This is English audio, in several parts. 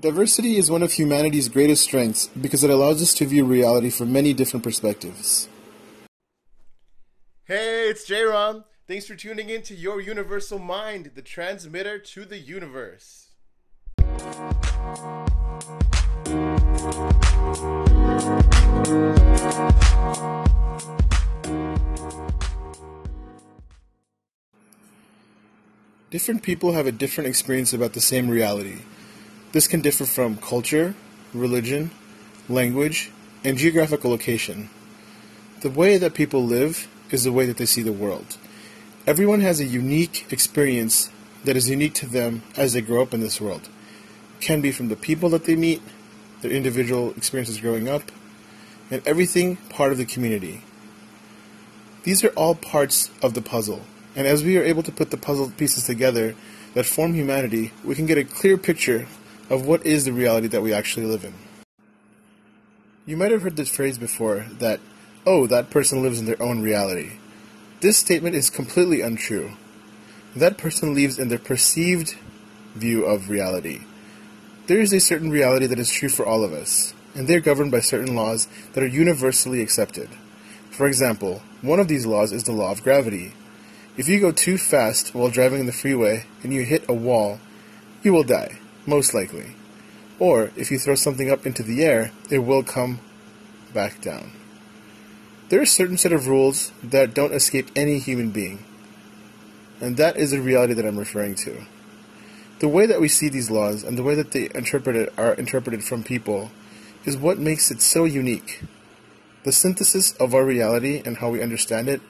Diversity is one of humanity's greatest strengths because it allows us to view reality from many different perspectives. Hey, it's J-Rom. Thanks for tuning in to Your Universal Mind, the transmitter to the universe. Different people have a different experience about the same reality. This can differ from culture, religion, language, and geographical location. The way that people live is the way that they see the world. Everyone has a unique experience that is unique to them as they grow up in this world. It can be from the people that they meet, their individual experiences growing up, and everything part of the community. These are all parts of the puzzle. And as we are able to put the puzzle pieces together that form humanity, we can get a clear picture of what is the reality that we actually live in. You might have heard this phrase before that, oh, that person lives in their own reality. This statement is completely untrue. That person lives in their perceived view of reality. There is a certain reality that is true for all of us, and they are governed by certain laws that are universally accepted. For example, one of these laws is the law of gravity. If you go too fast while driving in the freeway and you hit a wall, you will die, most likely. Or if you throw something up into the air, it will come back down. There are a certain set of rules that don't escape any human being. And that is the reality that I'm referring to. The way that we see these laws and the way that they are interpreted from people is what makes it so unique. The synthesis of our reality and how we understand it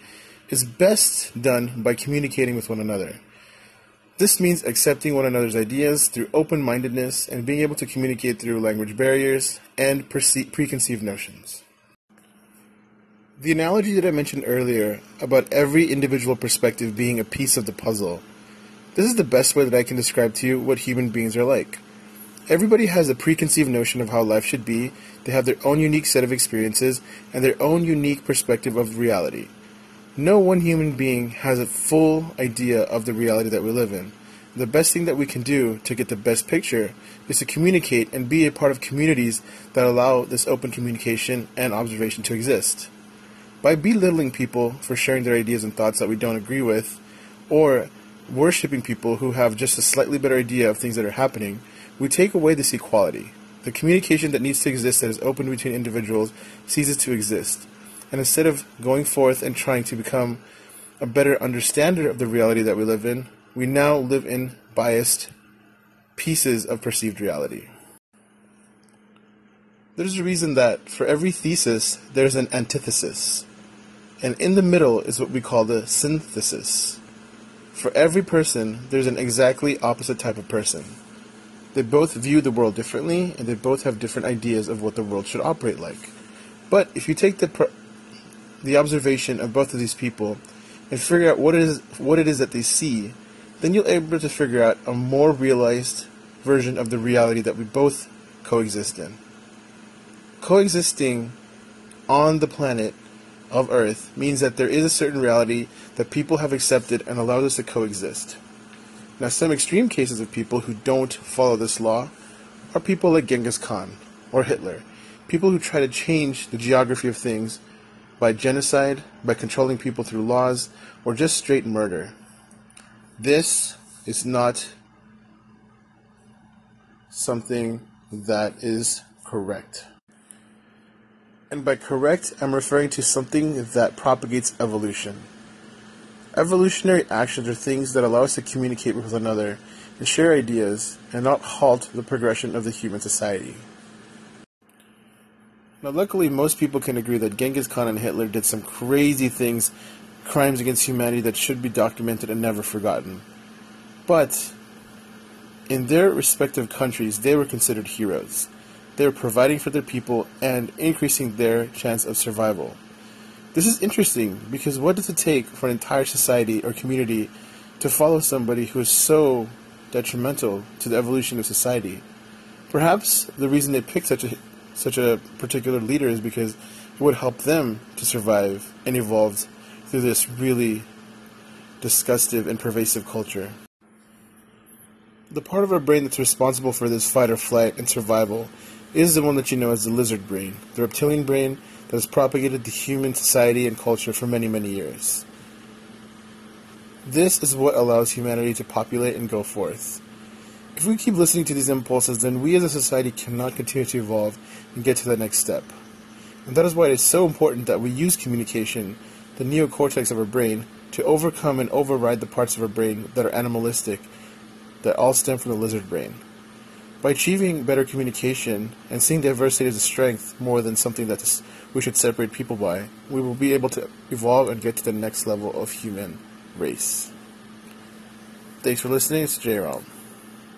is best done by communicating with one another. This means accepting one another's ideas through open mindedness and being able to communicate through language barriers and preconceived notions. The analogy that I mentioned earlier about every individual perspective being a piece of the puzzle, this is the best way that I can describe to you what human beings are like. Everybody has a preconceived notion of how life should be, they have their own unique set of experiences, and their own unique perspective of reality. No one human being has a full idea of the reality that we live in. The best thing that we can do to get the best picture is to communicate and be a part of communities that allow this open communication and observation to exist. By belittling people for sharing their ideas and thoughts that we don't agree with, or worshipping people who have just a slightly better idea of things that are happening, we take away this equality. The communication that needs to exist that is open between individuals ceases to exist. And instead of going forth and trying to become a better understander of the reality that we live in, we now live in biased pieces of perceived reality. There's a reason that for every thesis, there's an antithesis. And in the middle is what we call the synthesis. For every person, there's an exactly opposite type of person. They both view the world differently, and they both have different ideas of what the world should operate like. But if you take the the observation of both of these people and figure out what it is what it is that they see, then you'll be able to figure out a more realized version of the reality that we both coexist in. Coexisting on the planet of Earth means that there is a certain reality that people have accepted and allowed us to coexist. Now, some extreme cases of people who don't follow this law are people like Genghis Khan or Hitler, people who try to change the geography of things by genocide, by controlling people through laws, or just straight murder. This is not something that is correct. And by correct, I'm referring to something that propagates evolution. Evolutionary actions are things that allow us to communicate with one another and share ideas and not halt the progression of the human society. Now, luckily, most people can agree that Genghis Khan and Hitler did some crazy things, crimes against humanity that should be documented and never forgotten. But in their respective countries, they were considered heroes. They were providing for their people and increasing their chance of survival. This is interesting because what does it take for an entire society or community to follow somebody who is so detrimental to the evolution of society? Perhaps the reason they picked such a such a particular leader is because it would help them to survive and evolve through this really disgustive and pervasive culture. The part of our brain that's responsible for this fight or flight and survival is the one that you know as the lizard brain, the reptilian brain that has propagated the human society and culture for many, many years. This is what allows humanity to populate and go forth. If we keep listening to these impulses, then we as a society cannot continue to evolve and get to the next step. And that is why it is so important that we use communication, the neocortex of our brain, to overcome and override the parts of our brain that are animalistic, that all stem from the lizard brain. By achieving better communication and seeing diversity as a strength more than something that we should separate people by, we will be able to evolve and get to the next level of human race. Thanks for listening. It's J. Rom.